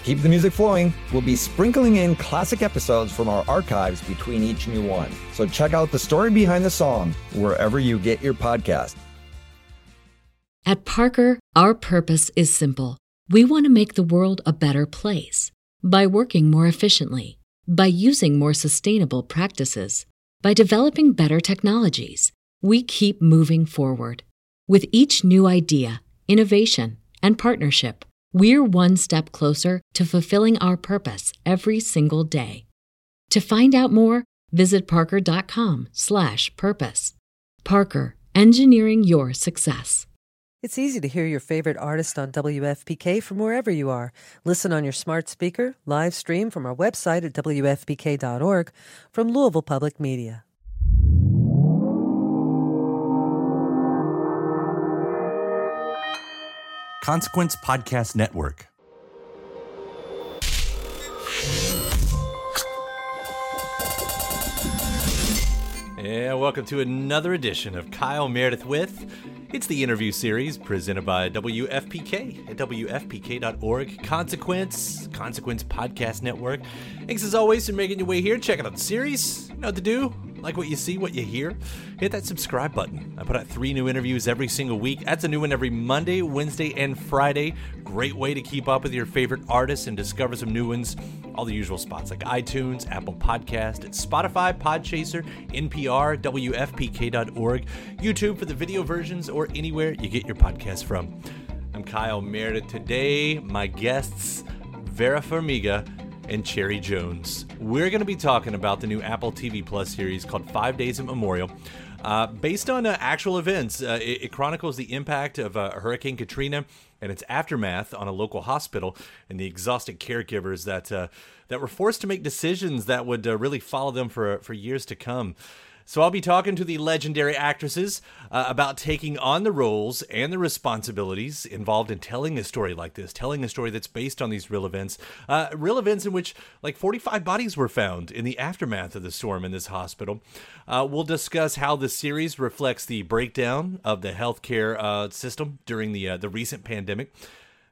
To keep the music flowing, we'll be sprinkling in classic episodes from our archives between each new one. So check out the story behind the song wherever you get your podcast. At Parker, our purpose is simple. We want to make the world a better place by working more efficiently, by using more sustainable practices, by developing better technologies. We keep moving forward. With each new idea, innovation, and partnership, we're one step closer to fulfilling our purpose every single day. To find out more, visit parker.com/purpose. Parker, engineering your success. It's easy to hear your favorite artist on WFPK from wherever you are. Listen on your smart speaker, live stream from our website at WFPK.org from Louisville Public Media. Consequence Podcast Network. And welcome to another edition of Kyle Meredith with. It's the interview series presented by WFPK at WFPK.org. Consequence, Consequence Podcast Network. Thanks as always for making your way here. Check out the series. You know what to do. Like what you see, what you hear. Hit that subscribe button. I put out three new interviews every single week. That's a new one every Monday, Wednesday, and Friday. Great way to keep up with your favorite artists and discover some new ones. All the usual spots like iTunes, Apple Podcast, Spotify, Podchaser, NPR, WFPK.org, YouTube for the video versions, or anywhere you get your podcast from. I'm Kyle Meredith. Today, my guests, Vera Farmiga and Cherry Jones. We're going to be talking about the new Apple TV Plus series called Five Days at Memorial. Uh, based on uh, actual events, uh, it, it, chronicles the impact of uh, Hurricane Katrina and its aftermath on a local hospital and the exhausted caregivers that uh, that were forced to make decisions that would uh, really follow them for for years to come. So I'll be talking to the legendary actresses uh, about taking on the roles and the responsibilities involved in telling a story like this, telling a story that's based on these real events, uh, real events in which like 45 bodies were found in the aftermath of the storm in this hospital. Uh, we'll discuss how the series reflects the breakdown of the healthcare uh, system during the uh, the recent pandemic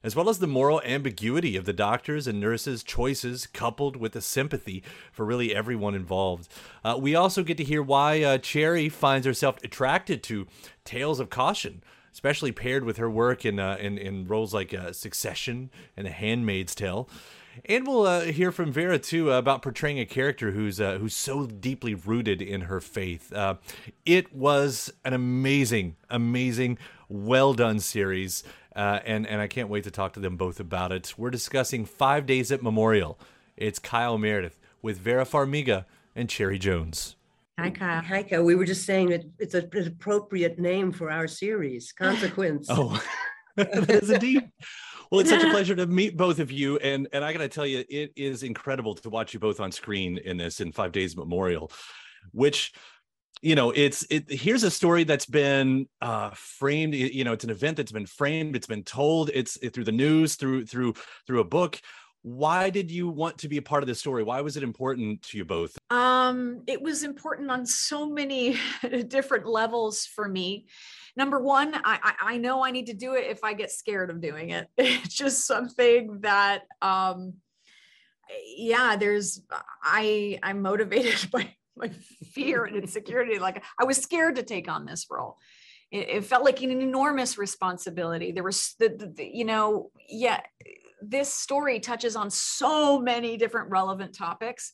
as well as the moral ambiguity of the doctors and nurses' choices, coupled with the sympathy for really everyone involved. Uh, we also get to hear why uh, Cherry finds herself attracted to tales of caution. Especially paired with her work in uh, in, in roles like uh, Succession and The Handmaid's Tale, and we'll uh, hear from Vera too uh, about portraying a character who's uh, who's so deeply rooted in her faith. Uh, it was an amazing, amazing, well done series. Uh, and and I can't wait to talk to them both about it. We're discussing Five Days at Memorial. It's Kyle Meredith with Vera Farmiga and Cherry Jones. Hi, Kyle. Hi, Kyle. We were just saying that it's a, an appropriate name for our series, Consequence. oh, that is indeed. Well, it's such a pleasure to meet both of you, and and I got to tell you, it is incredible to watch you both on screen in this in Five Days Memorial, which you know it's it here's a story that's been uh framed you know it's an event that's been framed it's been told it's it, through the news through through through a book. Why did you want to be a part of this story? Why was it important to you both? Um it was important on so many different levels for me. Number one I, I know i need to do it if i get scared of doing it. It's just something that um yeah there's i i'm motivated by my fear and insecurity. Like I was scared to take on this role. It, it felt like an enormous responsibility. There was the, the, the, you know, yeah, this story touches on so many different relevant topics.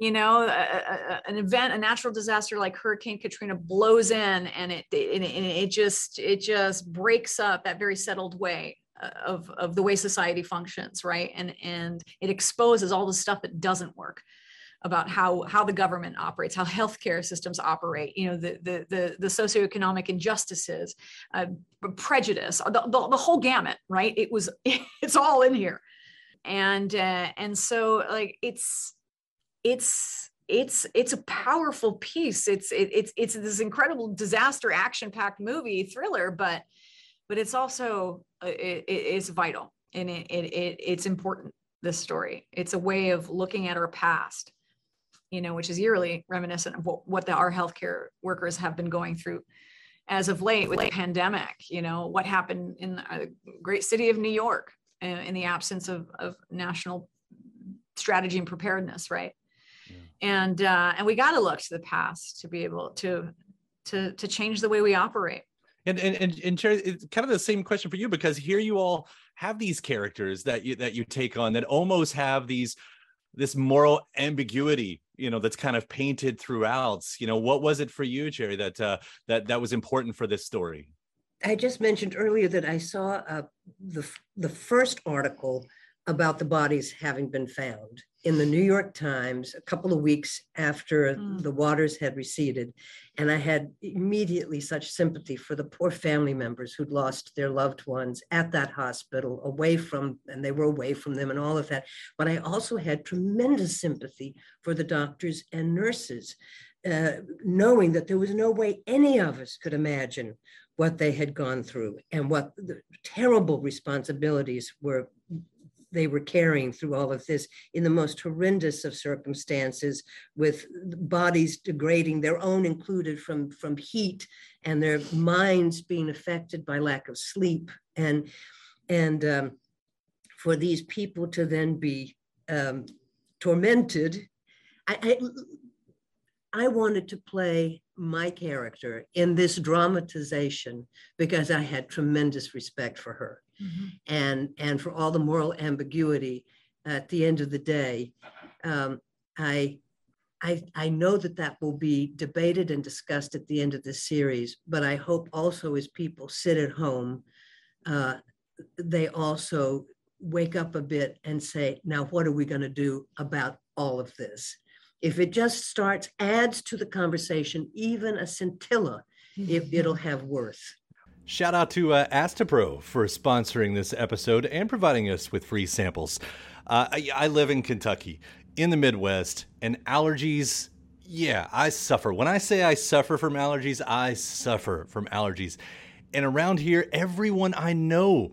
You know, a, a, an event, a natural disaster like Hurricane Katrina blows in, and it, it it just it just breaks up that very settled way uh, of of the way society functions, right? And and it exposes all the stuff that doesn't work about how how the government operates, how healthcare systems operate, you know, the the the, the socioeconomic injustices, uh, prejudice, the, the, the whole gamut, right? It was it's all in here, and uh, and so like it's it's it's it's a powerful piece. It's it, it's it's this incredible disaster action packed movie thriller but but it's also uh, it, it's vital and it, it, it it's important this story. It's a way of looking at our past you know which is yearly reminiscent of what, what the, our healthcare workers have been going through as of late with the pandemic you know what happened in the great city of new york uh, in the absence of, of national strategy and preparedness right? Yeah. and uh, and we got to look to the past to be able to to to change the way we operate. And and and, and Cherry, it's kind of the same question for you because here you all have these characters that you that you take on that almost have these this moral ambiguity you know that's kind of painted throughout you know what was it for you cherry that uh that that was important for this story? I just mentioned earlier that i saw uh, the the first article about the bodies having been found in the New York Times a couple of weeks after mm. the waters had receded. And I had immediately such sympathy for the poor family members who'd lost their loved ones at that hospital, away from, and they were away from them and all of that. But I also had tremendous sympathy for the doctors and nurses, uh, knowing that there was no way any of us could imagine what they had gone through and what the terrible responsibilities were they were carrying through all of this in the most horrendous of circumstances with bodies degrading their own included from from heat and their minds being affected by lack of sleep. And and um, for these people to then be um, tormented I, I I wanted to play my character in this dramatization because I had tremendous respect for her mm-hmm. and and for all the moral ambiguity at the end of the day um, I, I i know that that will be debated and discussed at the end of the series but i hope also as people sit at home uh, they also wake up a bit and say now what are we going to do about all of this if it just starts adds to the conversation even a scintilla if mm-hmm. it'll have worth Shout out to uh, Astepro for sponsoring this episode and providing us with free samples. Uh, I, I live in Kentucky, in the Midwest, and allergies, yeah, I suffer. When I say I suffer from allergies, I suffer from allergies. And around here, everyone I know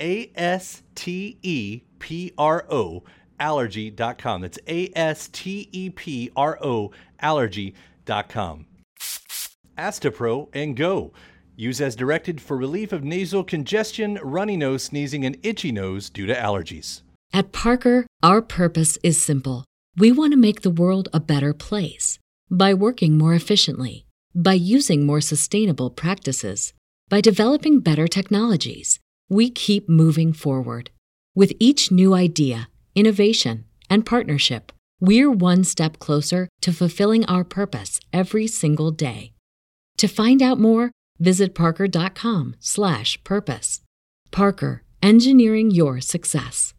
A S T E P R O allergy.com. That's A S T E P R O allergy.com. Astepro and go. Use as directed for relief of nasal congestion, runny nose, sneezing, and itchy nose due to allergies. At Parker, our purpose is simple. We want to make the world a better place by working more efficiently, by using more sustainable practices, by developing better technologies we keep moving forward. With each new idea, innovation, and partnership, we're one step closer to fulfilling our purpose every single day. To find out more, visit parker.com/purpose. Parker, engineering your success.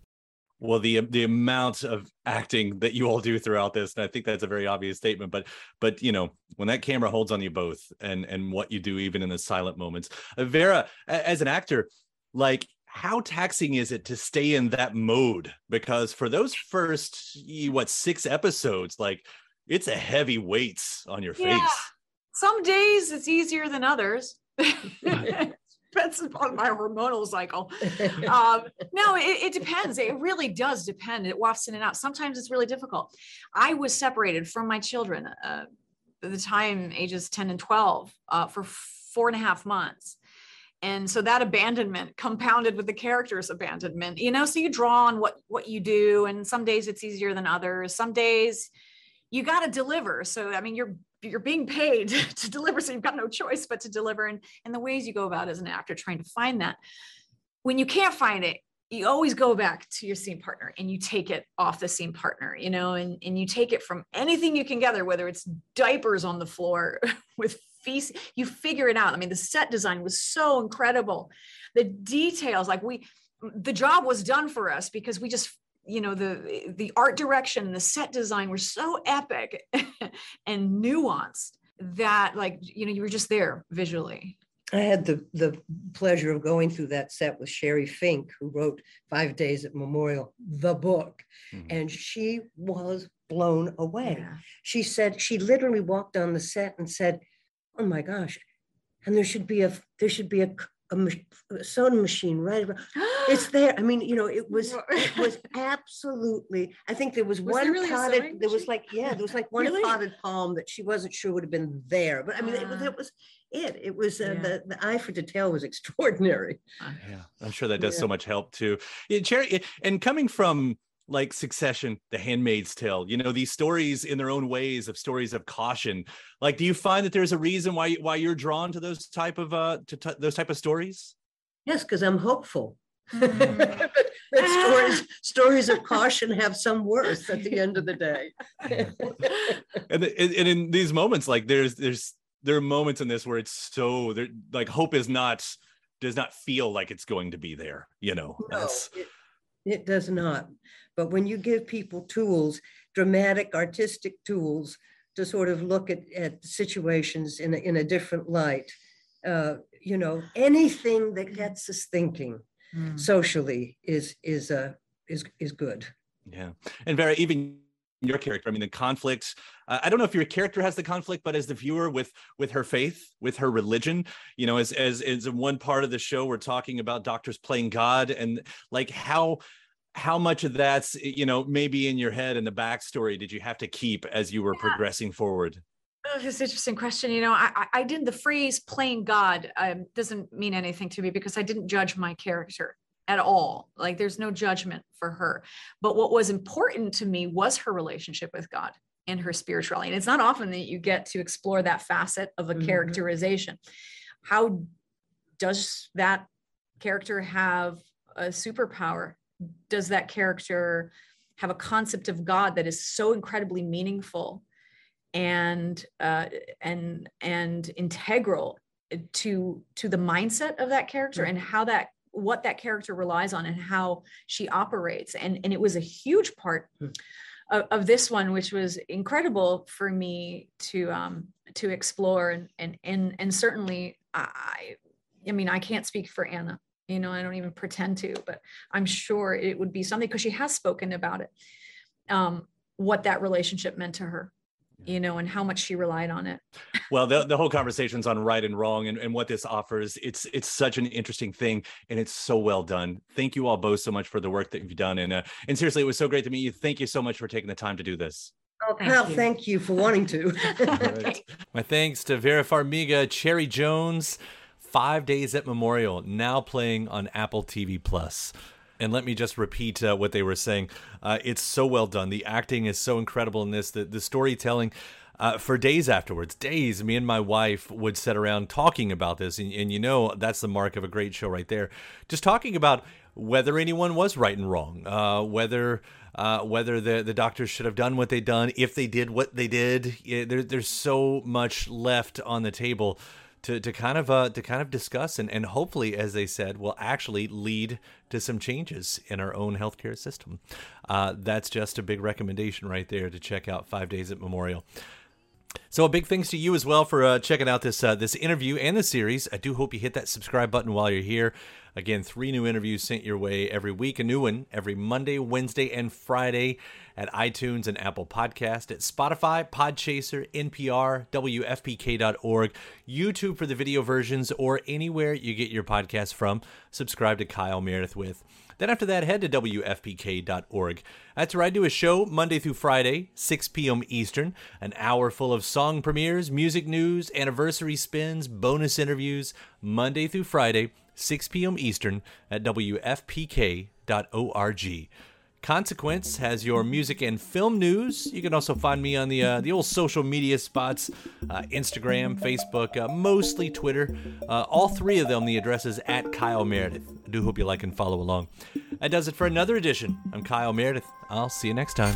well the the amount of acting that you all do throughout this and i think that's a very obvious statement but but you know when that camera holds on you both and and what you do even in the silent moments uh, vera as an actor like how taxing is it to stay in that mode because for those first what six episodes like it's a heavy weight on your yeah. face some days it's easier than others depends on my hormonal cycle. Um, no, it, it, depends. It really does depend. It wafts in and out. Sometimes it's really difficult. I was separated from my children uh, at the time, ages 10 and 12, uh, for four and a half months. And so that abandonment compounded with the character's abandonment, you know, so you draw on what, what you do. And some days it's easier than others. Some days you got to deliver. So, I mean, you're you're being paid to deliver so you've got no choice but to deliver and and the ways you go about as an actor trying to find that when you can't find it you always go back to your scene partner and you take it off the scene partner you know and, and you take it from anything you can gather whether it's diapers on the floor with feces you figure it out i mean the set design was so incredible the details like we the job was done for us because we just you know the the art direction the set design were so epic and nuanced that like you know you were just there visually i had the the pleasure of going through that set with sheri fink who wrote five days at memorial the book mm-hmm. and she was blown away yeah. she said she literally walked on the set and said oh my gosh. And there should be a there should be a a, a soda machine right it's there. I mean you know it was it was absolutely i think there was, was one there really potted there was like yeah there was like one really? potted palm that she wasn't sure would have been there. But i mean uh, it, was, it was it. It was uh, yeah. the, the eye for detail was extraordinary. Yeah i'm sure that does yeah. so much help too. Yeah, cherry and coming from like Succession, The Handmaid's Tale, you know, these stories in their own ways of stories of caution. Like, do you find that there's a reason why why you're drawn to those type of uh to t- those type of stories? Yes, because I'm hopeful. Mm. but, but stories stories of caution have some worth at the end of the day. and, and in these moments, like there's there's there are moments in this where it's so there like hope is not does not feel like it's going to be there. You know, no, it, it does not. But when you give people tools, dramatic, artistic tools to sort of look at, at situations in a, in a different light, uh, you know, anything that gets us thinking mm. socially is is uh, is is good. Yeah, and Vera, even your character i mean the conflicts uh, i don't know if your character has the conflict but as the viewer with with her faith with her religion you know as as as in one part of the show we're talking about doctors playing god and like how how much of that's you know maybe in your head and the backstory did you have to keep as you were yeah. progressing forward? Oh, it's an interesting question. You know i i didn't the phrase playing god um, doesn't mean anything to me because i didn't judge my character at all. Like there's no judgment for her. But what was important to me was her relationship with god and her spirituality. And it's not often that you get to explore that facet of a mm-hmm. characterization. How does that character have a superpower? Does that character have a concept of God that is so incredibly meaningful and uh, and and integral to to the mindset of that character and how that what that character relies on and how she operates. And and it was a huge part hmm. of, of this one which was incredible for me to um to explore. And and and, and certainly i i mean i can't speak for anna you know i don't even pretend to but i'm sure it would be something because she has spoken about it um, what that relationship meant to her you know and how much she relied on it well the, the whole conversation's on right and wrong and, and what this offers it's it's such an interesting thing and it's so well done thank you all both so much for the work that you've done and uh, and seriously it was so great to meet you thank you so much for taking the time to do this Oh, well, thank you for wanting to. right. My thanks to Vera Farmiga, Cherry Jones, Five Days at Memorial, now playing on Apple TV Plus. And let me just repeat uh, what they were saying. Uh, it's so well done. The acting is so incredible in this. The, the storytelling. Uh, for days afterwards, days, me and my wife would sit around talking about this. And, and, you know, that's the mark of a great show right there. Just talking about whether anyone was right and wrong, uh, whether uh, whether the, the doctors should have done what they done, if they did what they did. Yeah, there, there's so much left on the table to, to kind of uh, to kind of discuss and, and hopefully, as they said, will actually lead to some changes in our own healthcare system. Uh, that's just a big recommendation right there to check out Five Days at Memorial. So a big thanks to you as well for uh, checking out this uh, this interview and the series. I do hope you hit that subscribe button while you're here. Again, three new interviews sent your way every week. A new one every Monday, Wednesday, and Friday at iTunes and Apple Podcast, at Spotify, Podchaser, NPR, WFPK.org, YouTube for the video versions, or anywhere you get your podcast from. Subscribe to Kyle Meredith with. Then after that, head to WFPK.org. That's where I do a show Monday through Friday, 6 p.m. Eastern, an hour full of song premieres, music news, anniversary spins, bonus interviews, Monday through Friday, 6 p.m. Eastern at WFPK.org. Consequence has your music and film news. You can also find me on the uh, the old social media spots, uh, Instagram, Facebook, uh, mostly Twitter. Uh, all three of them, the address is at Kyle Meredith. I do hope you like and follow along. That does it for another edition. I'm Kyle Meredith. I'll see you next time.